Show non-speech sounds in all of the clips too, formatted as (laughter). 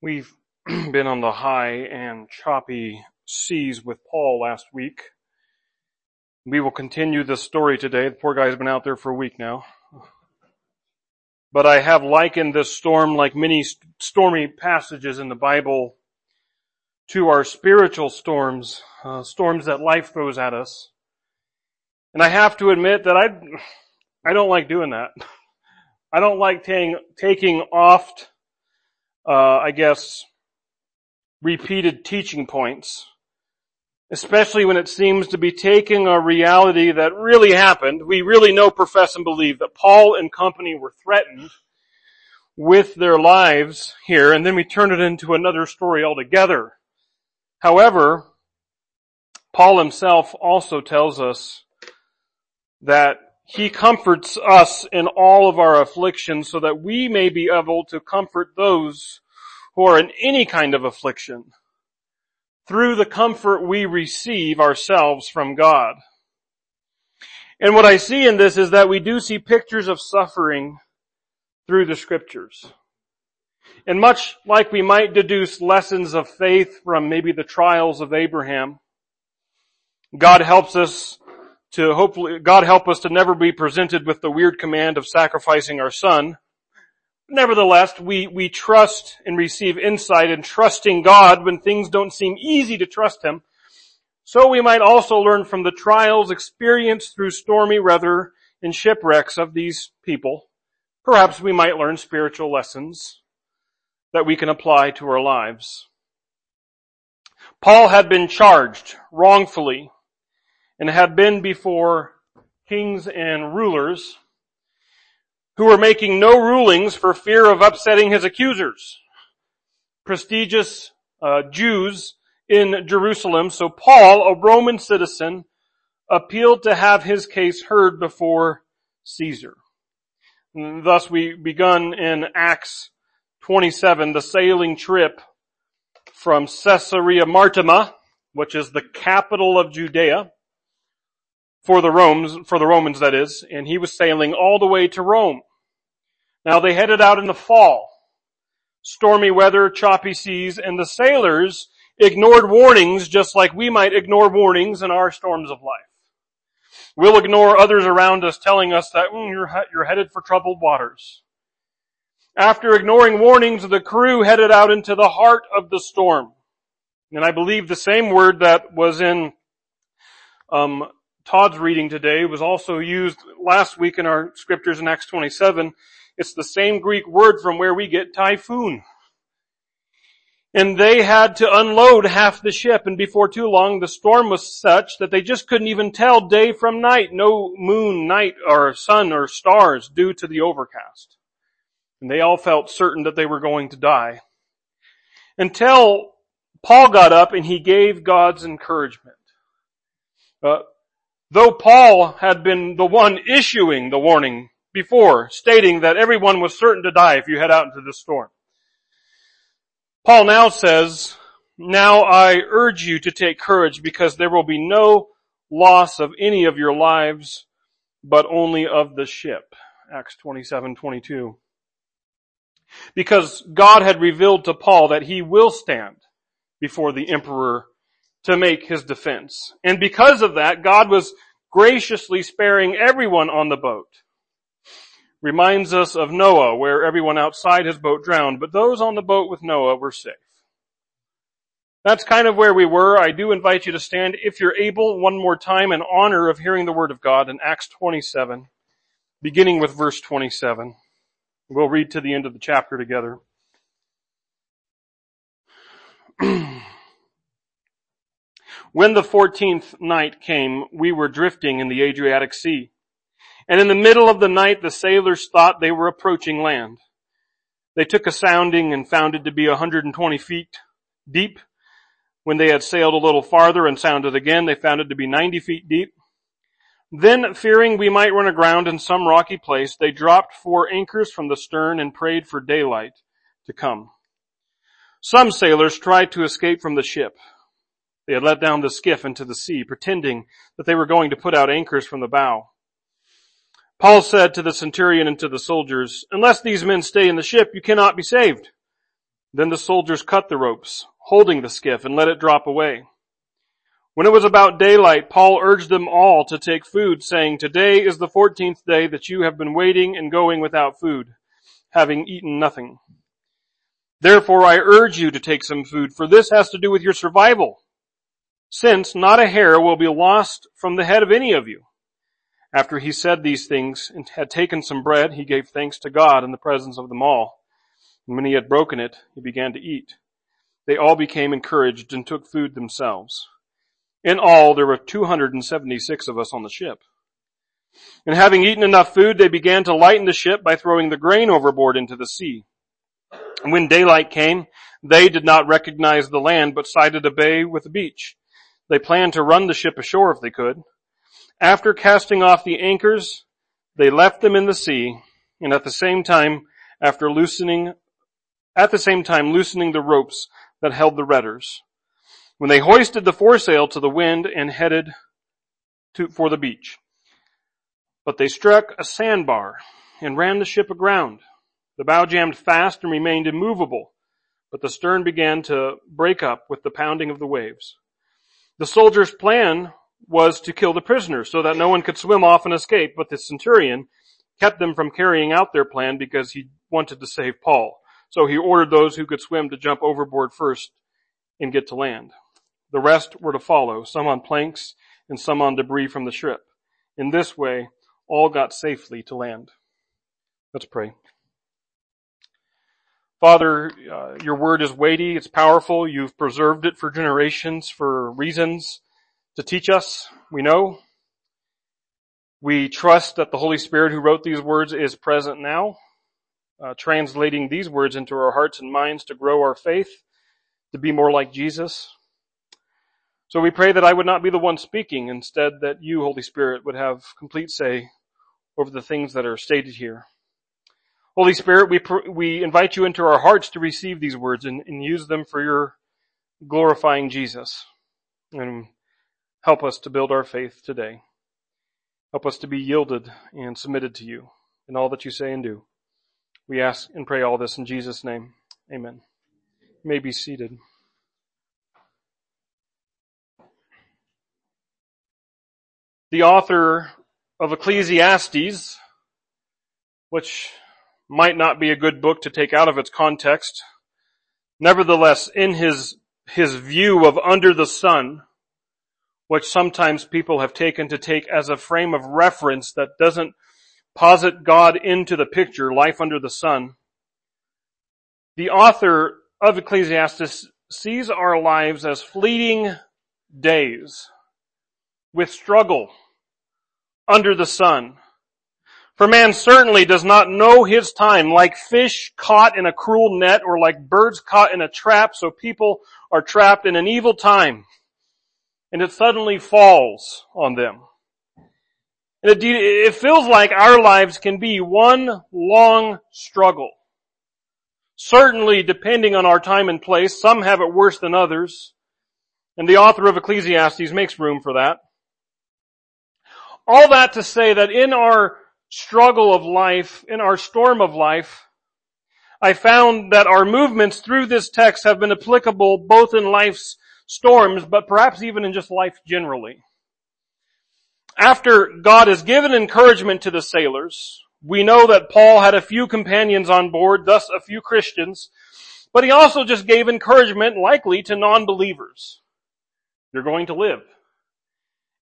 We've (clears throat) been on the high and choppy seas with Paul last week. We will continue this story today. The poor guy's been out there for a week now. But I have likened this storm, like many stormy passages in the Bible, to our spiritual storms, uh, storms that life throws at us. And I have to admit that I, I don't like doing that. (laughs) I don't like taking, taking oft, uh, I guess, repeated teaching points, especially when it seems to be taking a reality that really happened. We really know, profess, and believe that Paul and company were threatened with their lives here, and then we turn it into another story altogether. However, Paul himself also tells us that he comforts us in all of our afflictions so that we may be able to comfort those who are in any kind of affliction through the comfort we receive ourselves from God. And what I see in this is that we do see pictures of suffering through the scriptures. And much like we might deduce lessons of faith from maybe the trials of Abraham, God helps us to hopefully, God help us to never be presented with the weird command of sacrificing our son. Nevertheless, we, we trust and receive insight in trusting God when things don't seem easy to trust Him. So we might also learn from the trials experienced through stormy weather and shipwrecks of these people. Perhaps we might learn spiritual lessons that we can apply to our lives. Paul had been charged wrongfully and had been before kings and rulers who were making no rulings for fear of upsetting his accusers. Prestigious uh, Jews in Jerusalem. So Paul, a Roman citizen, appealed to have his case heard before Caesar. And thus we begun in Acts 27, the sailing trip from Caesarea Maritima, which is the capital of Judea, for the Romans, for the Romans that is, and he was sailing all the way to Rome. Now they headed out in the fall. Stormy weather, choppy seas, and the sailors ignored warnings just like we might ignore warnings in our storms of life. We'll ignore others around us telling us that mm, you're, you're headed for troubled waters. After ignoring warnings, the crew headed out into the heart of the storm. And I believe the same word that was in um, Todd's reading today was also used last week in our scriptures in Acts 27. It's the same Greek word from where we get typhoon. And they had to unload half the ship and before too long the storm was such that they just couldn't even tell day from night. No moon, night, or sun or stars due to the overcast. And they all felt certain that they were going to die. Until Paul got up and he gave God's encouragement. Uh, Though Paul had been the one issuing the warning before, stating that everyone was certain to die if you head out into the storm. Paul now says, now I urge you to take courage because there will be no loss of any of your lives, but only of the ship. Acts 27, 22. Because God had revealed to Paul that he will stand before the emperor to make his defense. And because of that, God was graciously sparing everyone on the boat. Reminds us of Noah, where everyone outside his boat drowned, but those on the boat with Noah were safe. That's kind of where we were. I do invite you to stand, if you're able, one more time in honor of hearing the word of God in Acts 27, beginning with verse 27. We'll read to the end of the chapter together. (clears throat) When the fourteenth night came, we were drifting in the Adriatic Sea. And in the middle of the night, the sailors thought they were approaching land. They took a sounding and found it to be 120 feet deep. When they had sailed a little farther and sounded again, they found it to be 90 feet deep. Then, fearing we might run aground in some rocky place, they dropped four anchors from the stern and prayed for daylight to come. Some sailors tried to escape from the ship, they had let down the skiff into the sea, pretending that they were going to put out anchors from the bow. Paul said to the centurion and to the soldiers, unless these men stay in the ship, you cannot be saved. Then the soldiers cut the ropes, holding the skiff, and let it drop away. When it was about daylight, Paul urged them all to take food, saying, Today is the fourteenth day that you have been waiting and going without food, having eaten nothing. Therefore I urge you to take some food, for this has to do with your survival, since not a hair will be lost from the head of any of you. After he said these things and had taken some bread, he gave thanks to God in the presence of them all. And when he had broken it, he began to eat. They all became encouraged and took food themselves. In all, there were 276 of us on the ship. And having eaten enough food, they began to lighten the ship by throwing the grain overboard into the sea. And when daylight came, they did not recognize the land, but sighted a bay with a beach. They planned to run the ship ashore if they could. After casting off the anchors, they left them in the sea, and at the same time, after loosening, at the same time loosening the ropes that held the rudders when they hoisted the foresail to the wind and headed to, for the beach. But they struck a sandbar and ran the ship aground. The bow jammed fast and remained immovable, but the stern began to break up with the pounding of the waves. The soldiers' plan was to kill the prisoners so that no one could swim off and escape, but the centurion kept them from carrying out their plan because he wanted to save Paul. So he ordered those who could swim to jump overboard first and get to land. The rest were to follow, some on planks and some on debris from the ship. In this way, all got safely to land. Let's pray. Father, uh, your word is weighty, it's powerful, you've preserved it for generations for reasons to teach us, we know. We trust that the Holy Spirit who wrote these words is present now, uh, translating these words into our hearts and minds to grow our faith, to be more like Jesus. So we pray that I would not be the one speaking, instead that you, Holy Spirit, would have complete say over the things that are stated here. Holy Spirit, we, pr- we invite you into our hearts to receive these words and, and use them for your glorifying Jesus. And help us to build our faith today. Help us to be yielded and submitted to you in all that you say and do. We ask and pray all this in Jesus' name. Amen. You may be seated. the author of Ecclesiastes, which might not be a good book to take out of its context. Nevertheless, in his, his view of under the sun, which sometimes people have taken to take as a frame of reference that doesn't posit God into the picture, life under the sun, the author of Ecclesiastes sees our lives as fleeting days with struggle under the sun. For man certainly does not know his time like fish caught in a cruel net or like birds caught in a trap, so people are trapped in an evil time. And it suddenly falls on them. And it, it feels like our lives can be one long struggle. Certainly depending on our time and place, some have it worse than others. And the author of Ecclesiastes makes room for that. All that to say that in our struggle of life, in our storm of life, I found that our movements through this text have been applicable both in life's storms, but perhaps even in just life generally. After God has given encouragement to the sailors, we know that Paul had a few companions on board, thus a few Christians, but he also just gave encouragement likely to non-believers. You're going to live.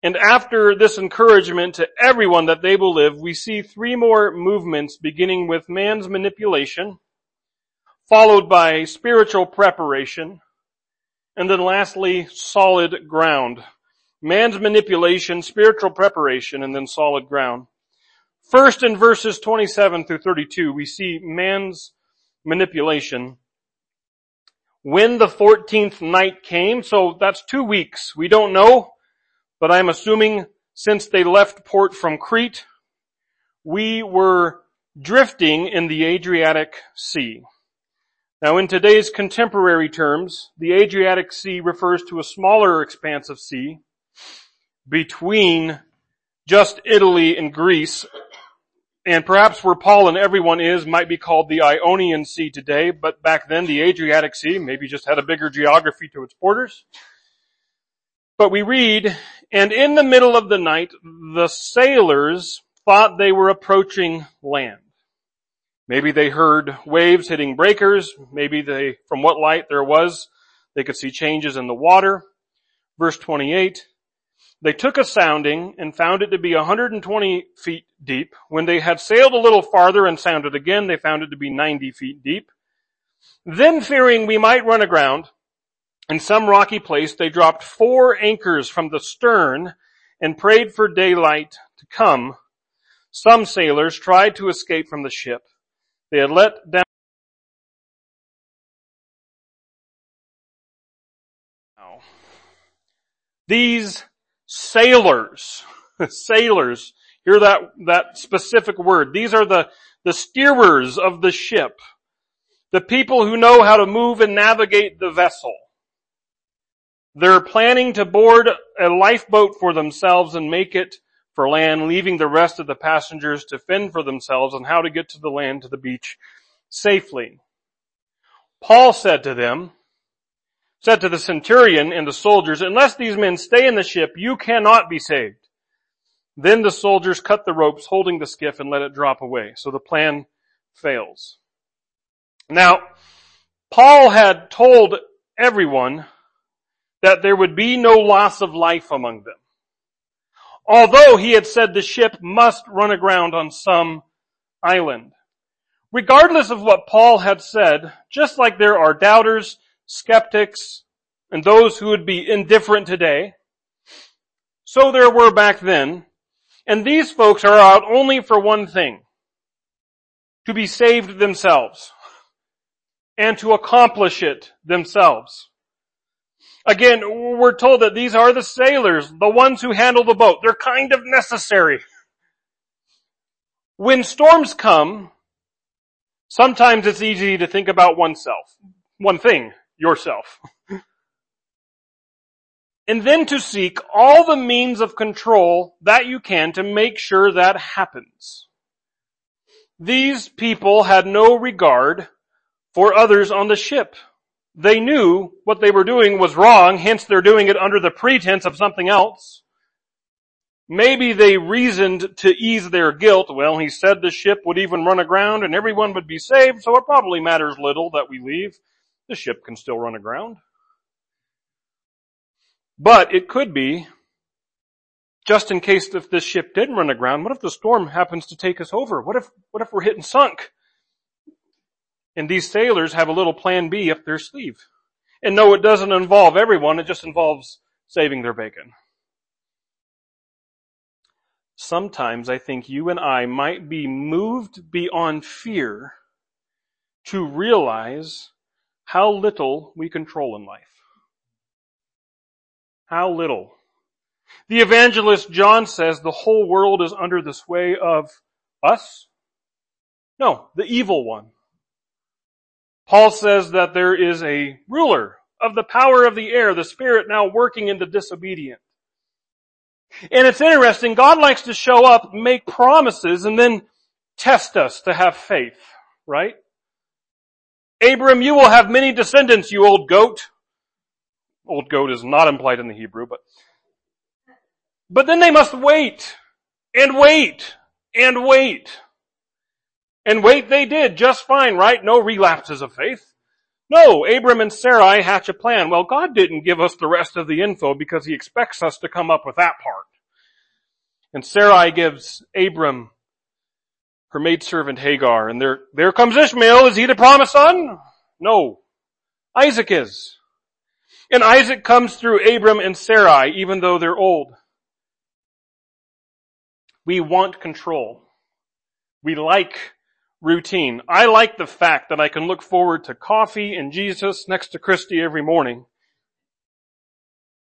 And after this encouragement to everyone that they will live, we see three more movements beginning with man's manipulation, followed by spiritual preparation, and then lastly, solid ground. Man's manipulation, spiritual preparation, and then solid ground. First in verses 27 through 32, we see man's manipulation. When the 14th night came, so that's two weeks. We don't know but I'm assuming since they left port from Crete, we were drifting in the Adriatic Sea. Now in today's contemporary terms, the Adriatic Sea refers to a smaller expanse of sea between just Italy and Greece and perhaps where Paul and everyone is might be called the Ionian Sea today, but back then the Adriatic Sea maybe just had a bigger geography to its borders. But we read, and in the middle of the night, the sailors thought they were approaching land. Maybe they heard waves hitting breakers. Maybe they, from what light there was, they could see changes in the water. Verse 28, they took a sounding and found it to be 120 feet deep. When they had sailed a little farther and sounded again, they found it to be 90 feet deep. Then fearing we might run aground, in some rocky place they dropped four anchors from the stern and prayed for daylight to come. Some sailors tried to escape from the ship. They had let down These sailors, (laughs) sailors, hear that, that specific word. These are the, the steerers of the ship. The people who know how to move and navigate the vessel. They're planning to board a lifeboat for themselves and make it for land, leaving the rest of the passengers to fend for themselves on how to get to the land, to the beach safely. Paul said to them, said to the centurion and the soldiers, unless these men stay in the ship, you cannot be saved. Then the soldiers cut the ropes holding the skiff and let it drop away. So the plan fails. Now, Paul had told everyone that there would be no loss of life among them. Although he had said the ship must run aground on some island. Regardless of what Paul had said, just like there are doubters skeptics, and those who would be indifferent today. So there were back then. And these folks are out only for one thing. To be saved themselves. And to accomplish it themselves. Again, we're told that these are the sailors, the ones who handle the boat. They're kind of necessary. When storms come, sometimes it's easy to think about oneself. One thing yourself. (laughs) and then to seek all the means of control that you can to make sure that happens. These people had no regard for others on the ship. They knew what they were doing was wrong, hence they're doing it under the pretense of something else. Maybe they reasoned to ease their guilt. Well, he said the ship would even run aground and everyone would be saved, so it probably matters little that we leave the ship can still run aground. But it could be, just in case if this ship didn't run aground, what if the storm happens to take us over? What if, what if we're hit and sunk? And these sailors have a little plan B up their sleeve. And no, it doesn't involve everyone, it just involves saving their bacon. Sometimes I think you and I might be moved beyond fear to realize how little we control in life. How little. The evangelist John says the whole world is under the sway of us. No, the evil one. Paul says that there is a ruler of the power of the air, the spirit now working in the disobedient. And it's interesting, God likes to show up, make promises, and then test us to have faith, right? Abram, you will have many descendants, you old goat. Old goat is not implied in the Hebrew, but, but then they must wait and wait and wait. And wait they did just fine, right? No relapses of faith. No, Abram and Sarai hatch a plan. Well, God didn't give us the rest of the info because he expects us to come up with that part. And Sarai gives Abram her maidservant Hagar, and there, there comes Ishmael. Is he the promised son? No. Isaac is. And Isaac comes through Abram and Sarai, even though they're old. We want control. We like routine. I like the fact that I can look forward to coffee and Jesus next to Christy every morning.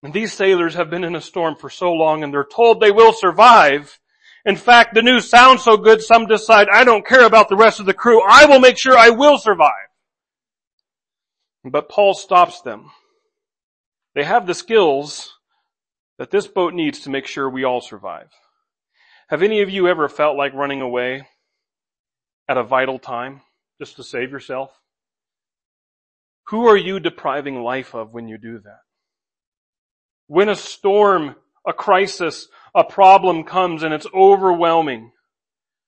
And these sailors have been in a storm for so long and they're told they will survive in fact, the news sounds so good, some decide, I don't care about the rest of the crew. I will make sure I will survive. But Paul stops them. They have the skills that this boat needs to make sure we all survive. Have any of you ever felt like running away at a vital time just to save yourself? Who are you depriving life of when you do that? When a storm, a crisis, a problem comes and it's overwhelming,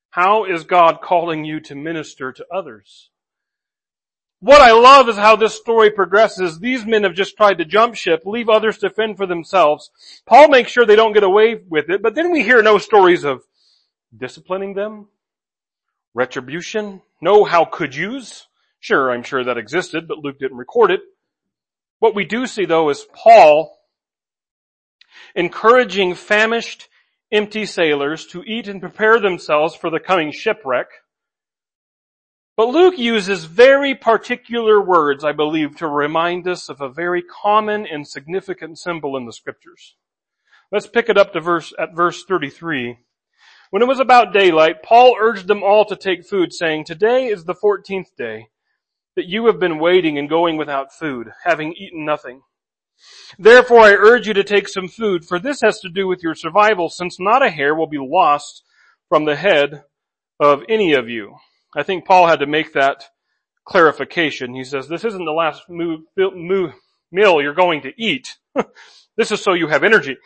how is God calling you to minister to others? What I love is how this story progresses. These men have just tried to jump ship, leave others to fend for themselves. Paul makes sure they don't get away with it, but then we hear no stories of disciplining them, retribution, no how could yous. Sure, I'm sure that existed, but Luke didn't record it. What we do see though is Paul encouraging famished, empty sailors to eat and prepare themselves for the coming shipwreck. But Luke uses very particular words, I believe, to remind us of a very common and significant symbol in the scriptures. Let's pick it up to verse, at verse 33. When it was about daylight, Paul urged them all to take food, saying, Today is the fourteenth day that you have been waiting and going without food, having eaten nothing. Therefore I urge you to take some food, for this has to do with your survival, since not a hair will be lost from the head of any of you. I think Paul had to make that clarification. He says, this isn't the last meal you're going to eat. (laughs) this is so you have energy.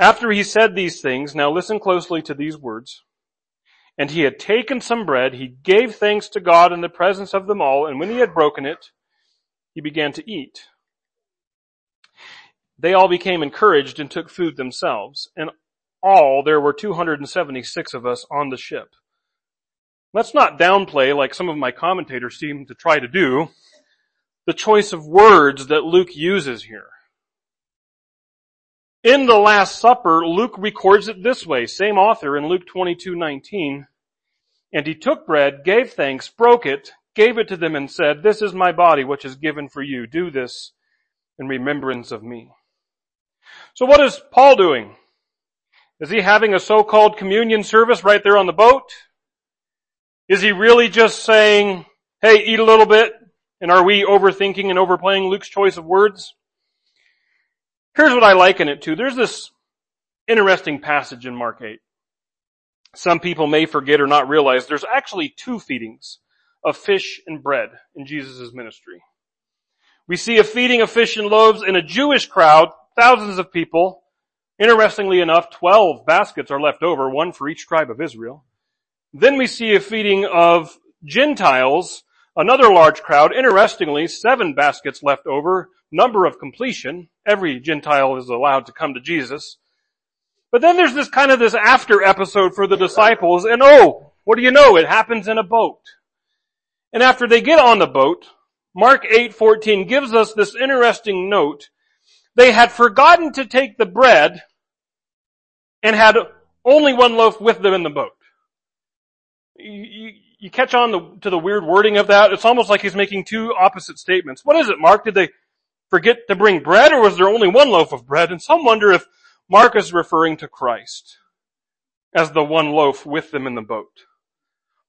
After he said these things, now listen closely to these words. And he had taken some bread, he gave thanks to God in the presence of them all, and when he had broken it, he began to eat. They all became encouraged and took food themselves, and all there were 276 of us on the ship. Let's not downplay, like some of my commentators seem to try to do, the choice of words that Luke uses here. In the Last Supper, Luke records it this way, same author in Luke 22:19. And he took bread, gave thanks, broke it, gave it to them and said, this is my body which is given for you. Do this in remembrance of me. So what is Paul doing? Is he having a so-called communion service right there on the boat? Is he really just saying, hey, eat a little bit? And are we overthinking and overplaying Luke's choice of words? Here's what I liken it to. There's this interesting passage in Mark 8. Some people may forget or not realize there's actually two feedings of fish and bread in Jesus' ministry. We see a feeding of fish and loaves in a Jewish crowd, thousands of people. Interestingly enough, 12 baskets are left over, one for each tribe of Israel. Then we see a feeding of Gentiles, another large crowd. Interestingly, seven baskets left over, number of completion. Every Gentile is allowed to come to Jesus. But then there's this kind of this after episode for the disciples, and oh, what do you know? It happens in a boat. And after they get on the boat, Mark 8:14 gives us this interesting note. They had forgotten to take the bread and had only one loaf with them in the boat. You, you, you catch on the, to the weird wording of that? It's almost like he's making two opposite statements. What is it, Mark? Did they forget to bring bread or was there only one loaf of bread? And some wonder if Mark is referring to Christ as the one loaf with them in the boat.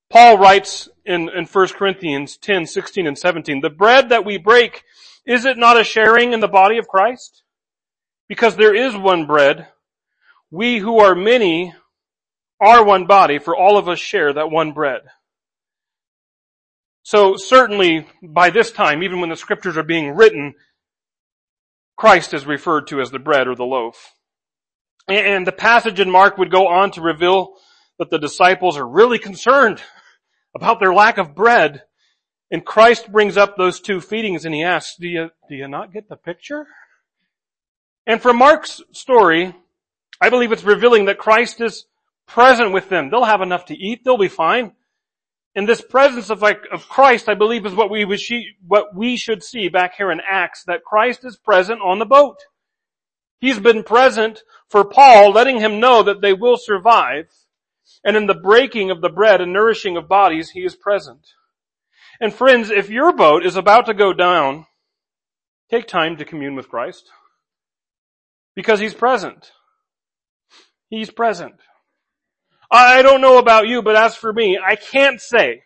Paul writes in, in 1 Corinthians 10, 16 and 17, the bread that we break, is it not a sharing in the body of Christ? Because there is one bread. We who are many are one body, for all of us share that one bread. So certainly by this time, even when the scriptures are being written, Christ is referred to as the bread or the loaf. And the passage in Mark would go on to reveal that the disciples are really concerned (laughs) about their lack of bread. And Christ brings up those two feedings and he asks, do you, do you not get the picture? And from Mark's story, I believe it's revealing that Christ is present with them. They'll have enough to eat. They'll be fine. And this presence of like, of Christ, I believe is what we, what we should see back here in Acts, that Christ is present on the boat. He's been present for Paul, letting him know that they will survive. And in the breaking of the bread and nourishing of bodies, he is present. And friends, if your boat is about to go down, take time to commune with Christ. Because he's present. He's present. I don't know about you, but as for me, I can't say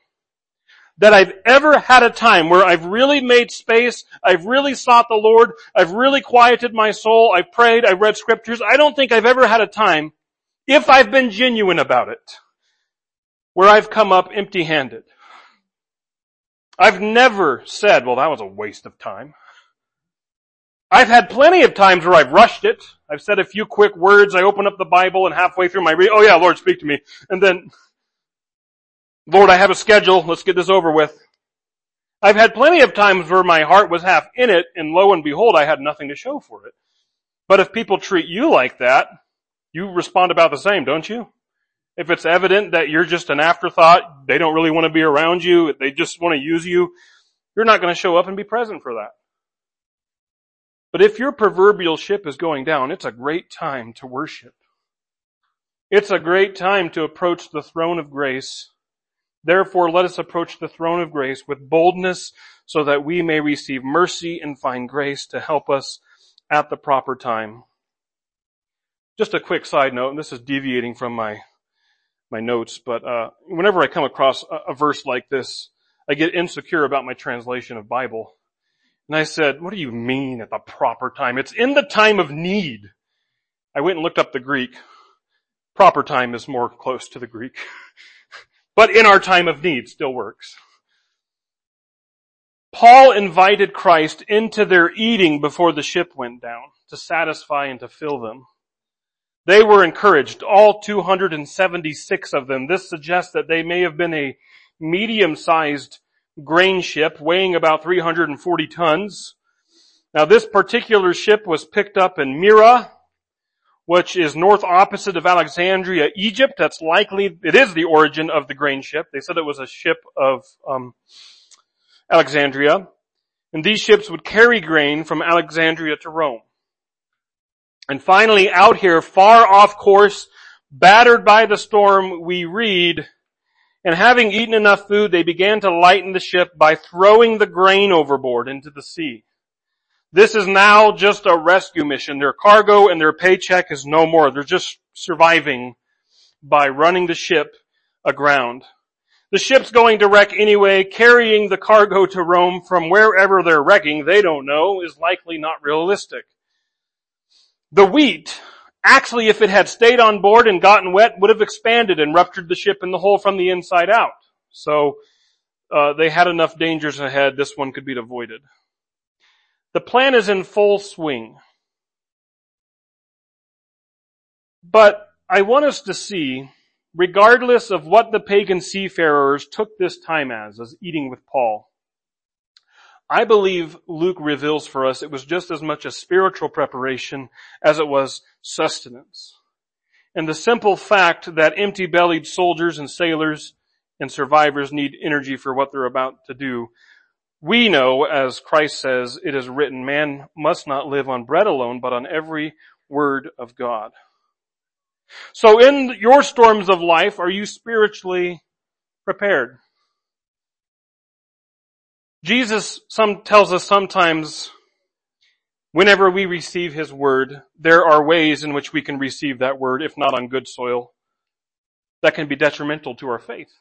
that I've ever had a time where I've really made space, I've really sought the Lord, I've really quieted my soul, I've prayed, I've read scriptures. I don't think I've ever had a time, if I've been genuine about it, where I've come up empty handed. I've never said, well, that was a waste of time. I've had plenty of times where I've rushed it. I've said a few quick words. I open up the Bible and halfway through my read, oh yeah, Lord, speak to me. And then, Lord, I have a schedule. Let's get this over with. I've had plenty of times where my heart was half in it and lo and behold, I had nothing to show for it. But if people treat you like that, you respond about the same, don't you? If it's evident that you're just an afterthought, they don't really want to be around you, they just want to use you, you're not going to show up and be present for that. But if your proverbial ship is going down, it's a great time to worship. It's a great time to approach the throne of grace. Therefore, let us approach the throne of grace with boldness so that we may receive mercy and find grace to help us at the proper time. Just a quick side note, and this is deviating from my my notes, but uh, whenever I come across a, a verse like this, I get insecure about my translation of Bible. And I said, what do you mean at the proper time? It's in the time of need. I went and looked up the Greek. Proper time is more close to the Greek. (laughs) but in our time of need still works. Paul invited Christ into their eating before the ship went down to satisfy and to fill them. They were encouraged, all 276 of them. This suggests that they may have been a medium-sized grain ship weighing about 340 tons. Now this particular ship was picked up in Myra, which is north opposite of Alexandria, Egypt. That's likely, it is the origin of the grain ship. They said it was a ship of um, Alexandria. And these ships would carry grain from Alexandria to Rome. And finally, out here, far off course, battered by the storm, we read, and having eaten enough food, they began to lighten the ship by throwing the grain overboard into the sea. This is now just a rescue mission. Their cargo and their paycheck is no more. They're just surviving by running the ship aground. The ship's going to wreck anyway. Carrying the cargo to Rome from wherever they're wrecking, they don't know, is likely not realistic. The wheat, actually if it had stayed on board and gotten wet, would have expanded and ruptured the ship in the hole from the inside out. So, uh, they had enough dangers ahead, this one could be avoided. The plan is in full swing. But I want us to see, regardless of what the pagan seafarers took this time as, as eating with Paul, I believe Luke reveals for us it was just as much a spiritual preparation as it was sustenance. And the simple fact that empty-bellied soldiers and sailors and survivors need energy for what they're about to do. We know, as Christ says, it is written, man must not live on bread alone, but on every word of God. So in your storms of life, are you spiritually prepared? Jesus some tells us sometimes whenever we receive His Word, there are ways in which we can receive that Word, if not on good soil, that can be detrimental to our faith.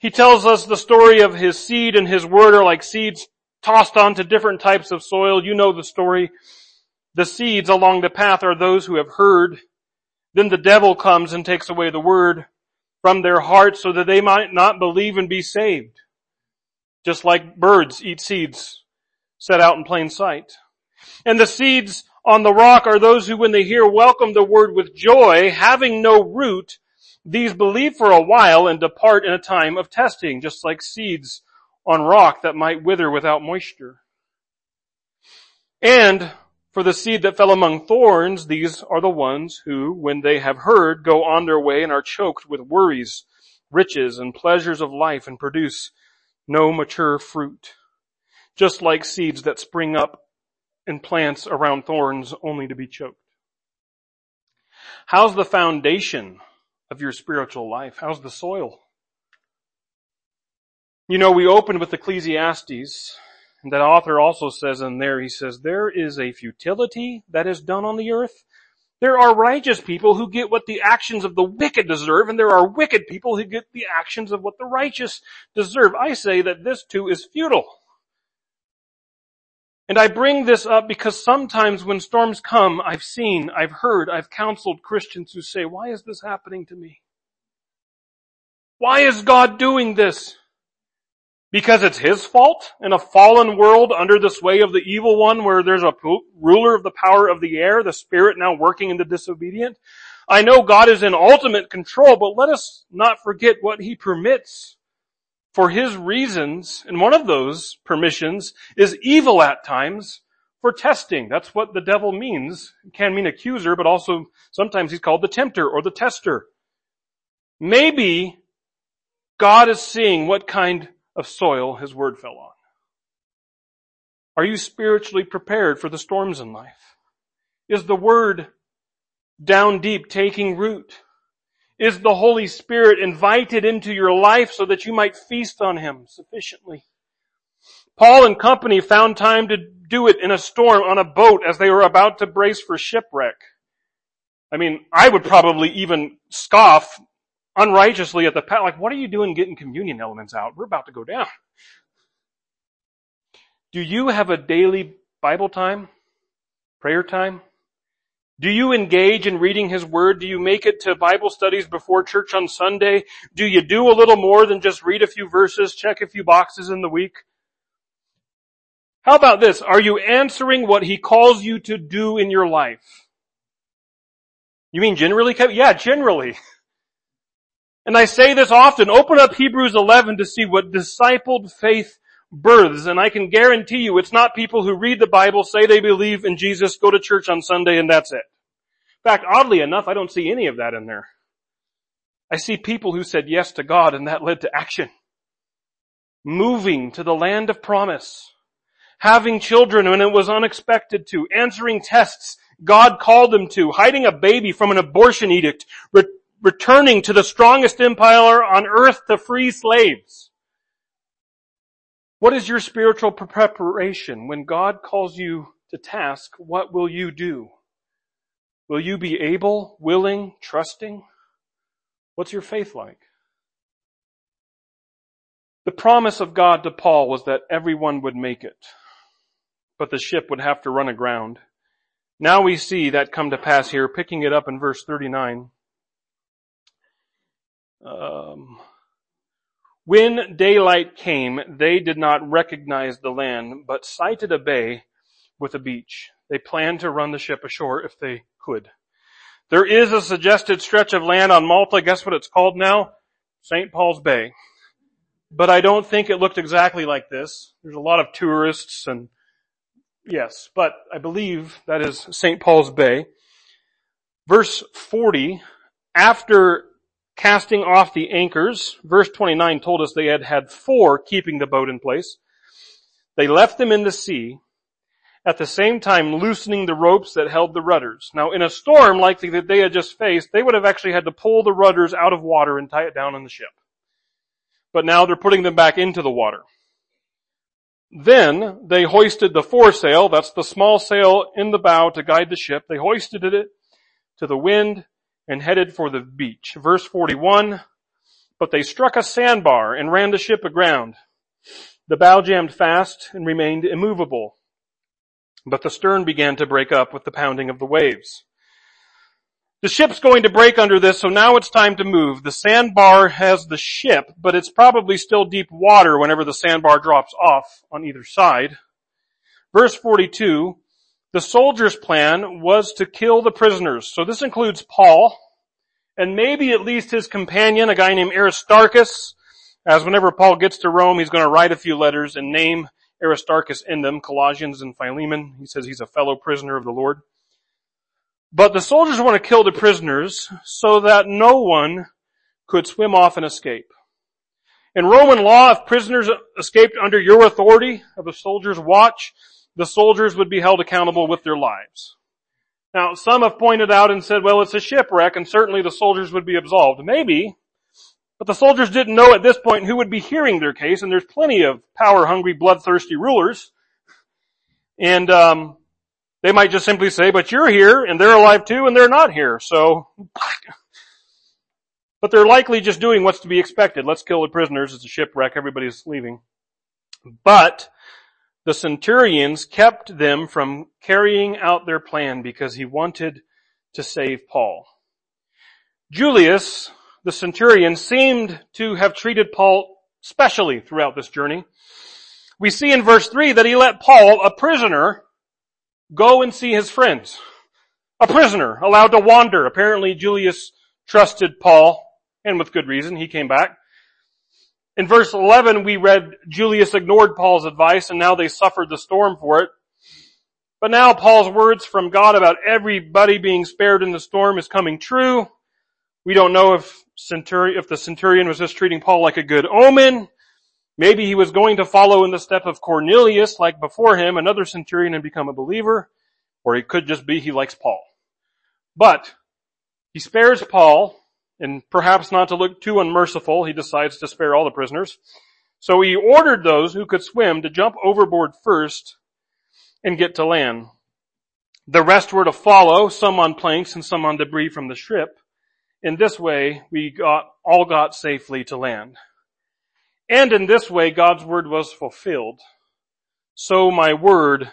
He tells us the story of His seed and His Word are like seeds tossed onto different types of soil. You know the story. The seeds along the path are those who have heard. Then the devil comes and takes away the Word from their hearts so that they might not believe and be saved just like birds eat seeds set out in plain sight. And the seeds on the rock are those who when they hear welcome the word with joy, having no root, these believe for a while and depart in a time of testing, just like seeds on rock that might wither without moisture. And for the seed that fell among thorns, these are the ones who, when they have heard, go on their way and are choked with worries, riches, and pleasures of life and produce no mature fruit. Just like seeds that spring up in plants around thorns only to be choked. How's the foundation of your spiritual life? How's the soil? You know, we opened with Ecclesiastes, and that author also says in there, he says, there is a futility that is done on the earth there are righteous people who get what the actions of the wicked deserve, and there are wicked people who get the actions of what the righteous deserve. I say that this too is futile. And I bring this up because sometimes when storms come, I've seen, I've heard, I've counseled Christians who say, why is this happening to me? Why is God doing this? Because it's his fault in a fallen world under the sway of the evil one where there's a ruler of the power of the air, the spirit now working in the disobedient. I know God is in ultimate control, but let us not forget what he permits for his reasons. And one of those permissions is evil at times for testing. That's what the devil means. It can mean accuser, but also sometimes he's called the tempter or the tester. Maybe God is seeing what kind of soil his word fell on. Are you spiritually prepared for the storms in life? Is the word down deep taking root? Is the Holy Spirit invited into your life so that you might feast on Him sufficiently? Paul and company found time to do it in a storm on a boat as they were about to brace for shipwreck. I mean, I would probably even scoff unrighteously at the pat, like, what are you doing getting communion elements out? We're about to go down. Do you have a daily Bible time? Prayer time? Do you engage in reading His Word? Do you make it to Bible studies before church on Sunday? Do you do a little more than just read a few verses, check a few boxes in the week? How about this? Are you answering what He calls you to do in your life? You mean generally? Yeah, generally. (laughs) And I say this often, open up Hebrews 11 to see what discipled faith births, and I can guarantee you it's not people who read the Bible, say they believe in Jesus, go to church on Sunday, and that's it. In fact, oddly enough, I don't see any of that in there. I see people who said yes to God and that led to action. Moving to the land of promise. Having children when it was unexpected to. Answering tests God called them to. Hiding a baby from an abortion edict returning to the strongest empire on earth to free slaves. What is your spiritual preparation when God calls you to task? What will you do? Will you be able, willing, trusting? What's your faith like? The promise of God to Paul was that everyone would make it, but the ship would have to run aground. Now we see that come to pass here, picking it up in verse 39. Um, when daylight came, they did not recognize the land, but sighted a bay with a beach. They planned to run the ship ashore if they could. There is a suggested stretch of land on Malta. Guess what it's called now? St. Paul's Bay. But I don't think it looked exactly like this. There's a lot of tourists and yes, but I believe that is St. Paul's Bay. Verse 40, after casting off the anchors. Verse 29 told us they had had four keeping the boat in place. They left them in the sea, at the same time loosening the ropes that held the rudders. Now in a storm like that they had just faced, they would have actually had to pull the rudders out of water and tie it down on the ship. But now they're putting them back into the water. Then they hoisted the foresail, that's the small sail in the bow to guide the ship. They hoisted it to the wind and headed for the beach. Verse 41, but they struck a sandbar and ran the ship aground. The bow jammed fast and remained immovable. But the stern began to break up with the pounding of the waves. The ship's going to break under this, so now it's time to move. The sandbar has the ship, but it's probably still deep water whenever the sandbar drops off on either side. Verse 42, the soldiers' plan was to kill the prisoners. So this includes Paul and maybe at least his companion, a guy named Aristarchus, as whenever Paul gets to Rome, he's going to write a few letters and name Aristarchus in them, Colossians and Philemon. He says he's a fellow prisoner of the Lord. But the soldiers want to kill the prisoners so that no one could swim off and escape. In Roman law, if prisoners escaped under your authority of a soldier's watch, the soldiers would be held accountable with their lives. Now, some have pointed out and said, well, it's a shipwreck and certainly the soldiers would be absolved. Maybe, but the soldiers didn't know at this point who would be hearing their case and there's plenty of power-hungry, bloodthirsty rulers. And, um, they might just simply say, but you're here and they're alive too and they're not here. So, (laughs) but they're likely just doing what's to be expected. Let's kill the prisoners. It's a shipwreck. Everybody's leaving. But the centurions kept them from carrying out their plan because he wanted to save Paul. Julius, the centurion, seemed to have treated Paul specially throughout this journey. We see in verse 3 that he let Paul, a prisoner, go and see his friends. A prisoner, allowed to wander. Apparently Julius trusted Paul, and with good reason, he came back. In verse 11 we read Julius ignored Paul's advice and now they suffered the storm for it. But now Paul's words from God about everybody being spared in the storm is coming true. We don't know if centurion, if the centurion was just treating Paul like a good omen. Maybe he was going to follow in the step of Cornelius like before him, another centurion and become a believer. Or he could just be he likes Paul. But he spares Paul and perhaps not to look too unmerciful, he decides to spare all the prisoners. So he ordered those who could swim to jump overboard first and get to land. The rest were to follow, some on planks and some on debris from the ship. In this way, we got, all got safely to land. And in this way, God's word was fulfilled. So my word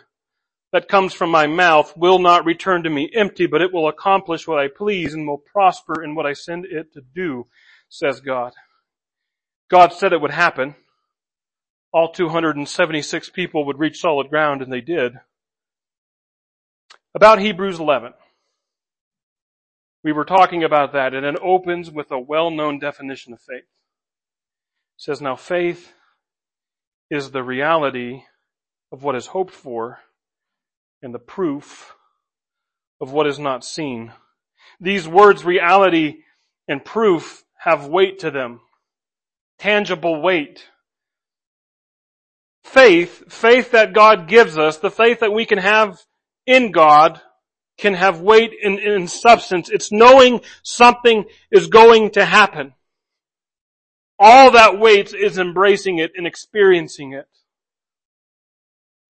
that comes from my mouth will not return to me empty, but it will accomplish what I please and will prosper in what I send it to do, says God. God said it would happen. All 276 people would reach solid ground and they did. About Hebrews 11. We were talking about that and it opens with a well-known definition of faith. It says, now faith is the reality of what is hoped for and the proof of what is not seen. These words, reality and proof, have weight to them. Tangible weight. Faith, faith that God gives us, the faith that we can have in God, can have weight in, in substance. It's knowing something is going to happen. All that weight is embracing it and experiencing it.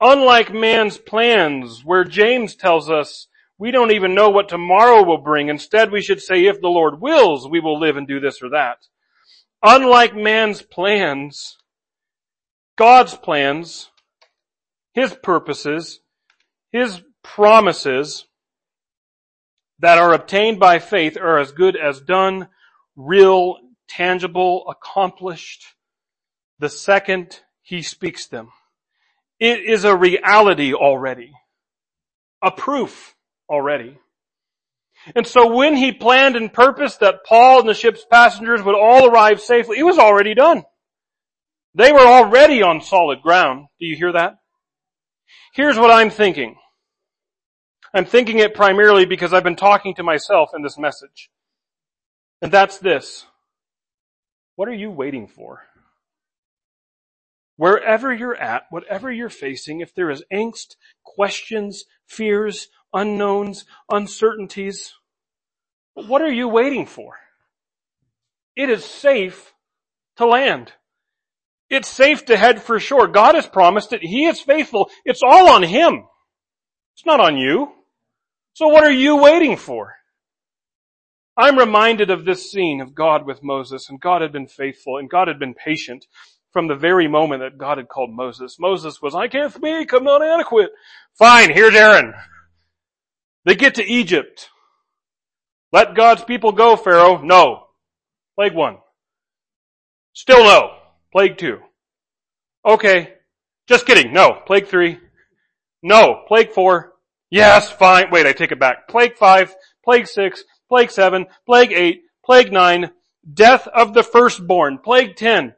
Unlike man's plans, where James tells us we don't even know what tomorrow will bring. Instead, we should say, if the Lord wills, we will live and do this or that. Unlike man's plans, God's plans, His purposes, His promises that are obtained by faith are as good as done, real, tangible, accomplished the second He speaks them. It is a reality already. A proof already. And so when he planned and purposed that Paul and the ship's passengers would all arrive safely, it was already done. They were already on solid ground. Do you hear that? Here's what I'm thinking. I'm thinking it primarily because I've been talking to myself in this message. And that's this. What are you waiting for? Wherever you're at, whatever you're facing, if there is angst, questions, fears, unknowns, uncertainties, what are you waiting for? It is safe to land. It's safe to head for shore. God has promised it. He is faithful. It's all on Him. It's not on you. So what are you waiting for? I'm reminded of this scene of God with Moses and God had been faithful and God had been patient from the very moment that God had called Moses. Moses was, I can't speak, I'm not adequate. Fine, here's Aaron. They get to Egypt. Let God's people go, Pharaoh. No. Plague one. Still no. Plague two. Okay. Just kidding. No. Plague three. No. Plague four. Yes, fine. Wait, I take it back. Plague five. Plague six. Plague seven. Plague eight. Plague nine. Death of the firstborn. Plague ten.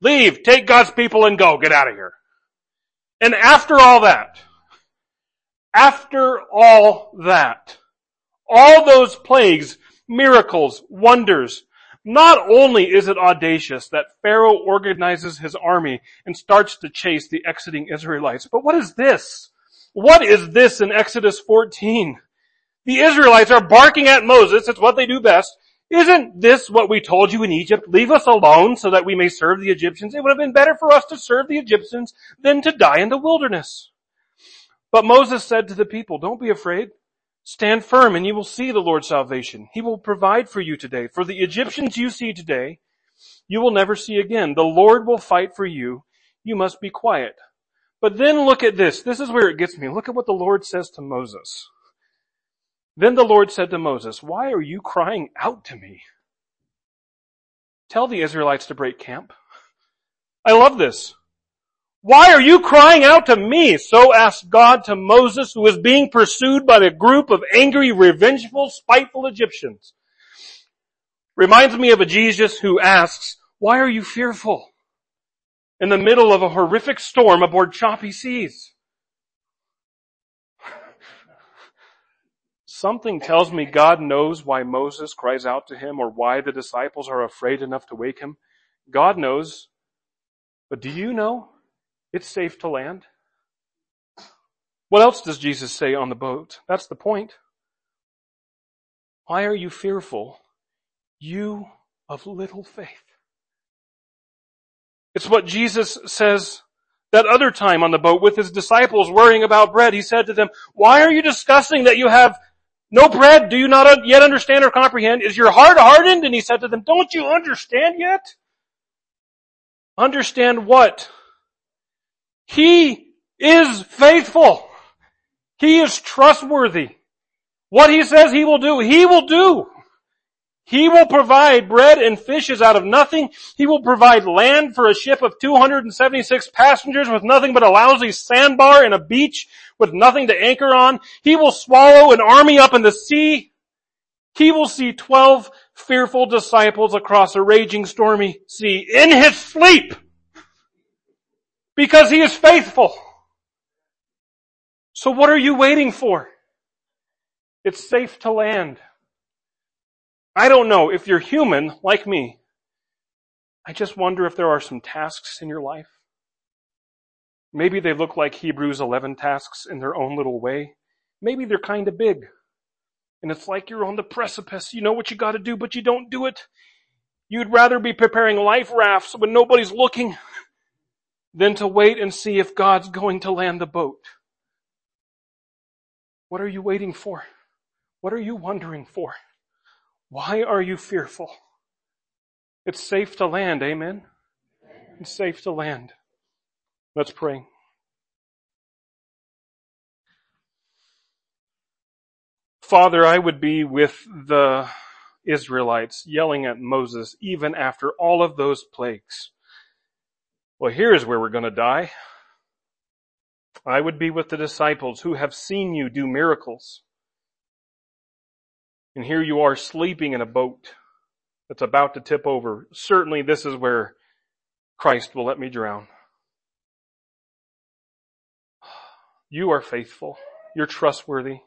Leave, take God's people and go, get out of here. And after all that, after all that, all those plagues, miracles, wonders, not only is it audacious that Pharaoh organizes his army and starts to chase the exiting Israelites, but what is this? What is this in Exodus 14? The Israelites are barking at Moses, it's what they do best, isn't this what we told you in Egypt? Leave us alone so that we may serve the Egyptians. It would have been better for us to serve the Egyptians than to die in the wilderness. But Moses said to the people, don't be afraid. Stand firm and you will see the Lord's salvation. He will provide for you today. For the Egyptians you see today, you will never see again. The Lord will fight for you. You must be quiet. But then look at this. This is where it gets me. Look at what the Lord says to Moses. Then the Lord said to Moses, why are you crying out to me? tell the Israelites to break camp. I love this. Why are you crying out to me? So asked God to Moses who was being pursued by a group of angry, revengeful, spiteful Egyptians. Reminds me of a Jesus who asks, why are you fearful? In the middle of a horrific storm aboard choppy seas. Something tells me God knows why Moses cries out to him or why the disciples are afraid enough to wake him. God knows. But do you know? It's safe to land. What else does Jesus say on the boat? That's the point. Why are you fearful, you of little faith? It's what Jesus says that other time on the boat with his disciples worrying about bread. He said to them, why are you discussing that you have no bread? Do you not yet understand or comprehend? Is your heart hardened? And he said to them, don't you understand yet? Understand what? He is faithful. He is trustworthy. What he says he will do, he will do. He will provide bread and fishes out of nothing. He will provide land for a ship of 276 passengers with nothing but a lousy sandbar and a beach with nothing to anchor on. He will swallow an army up in the sea. He will see 12 fearful disciples across a raging stormy sea in his sleep. Because he is faithful. So what are you waiting for? It's safe to land. I don't know if you're human like me. I just wonder if there are some tasks in your life. Maybe they look like Hebrews 11 tasks in their own little way. Maybe they're kind of big. And it's like you're on the precipice. You know what you gotta do, but you don't do it. You'd rather be preparing life rafts when nobody's looking than to wait and see if God's going to land the boat. What are you waiting for? What are you wondering for? Why are you fearful? It's safe to land, amen? It's safe to land. Let's pray. Father, I would be with the Israelites yelling at Moses even after all of those plagues. Well, here's where we're going to die. I would be with the disciples who have seen you do miracles. And here you are sleeping in a boat that's about to tip over. Certainly this is where Christ will let me drown. You are faithful. You're trustworthy.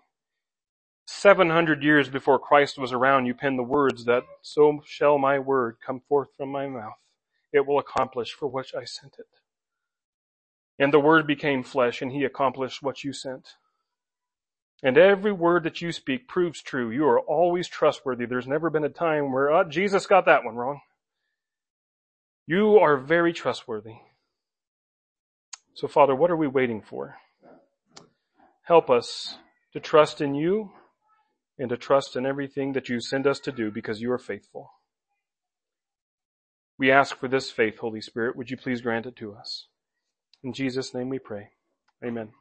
700 years before Christ was around, you penned the words that, so shall my word come forth from my mouth it will accomplish for which I sent it. And the word became flesh and he accomplished what you sent. And every word that you speak proves true. You are always trustworthy. There's never been a time where oh, Jesus got that one wrong. You are very trustworthy. So Father, what are we waiting for? Help us to trust in you and to trust in everything that you send us to do because you are faithful. We ask for this faith, Holy Spirit. Would you please grant it to us? In Jesus' name we pray. Amen.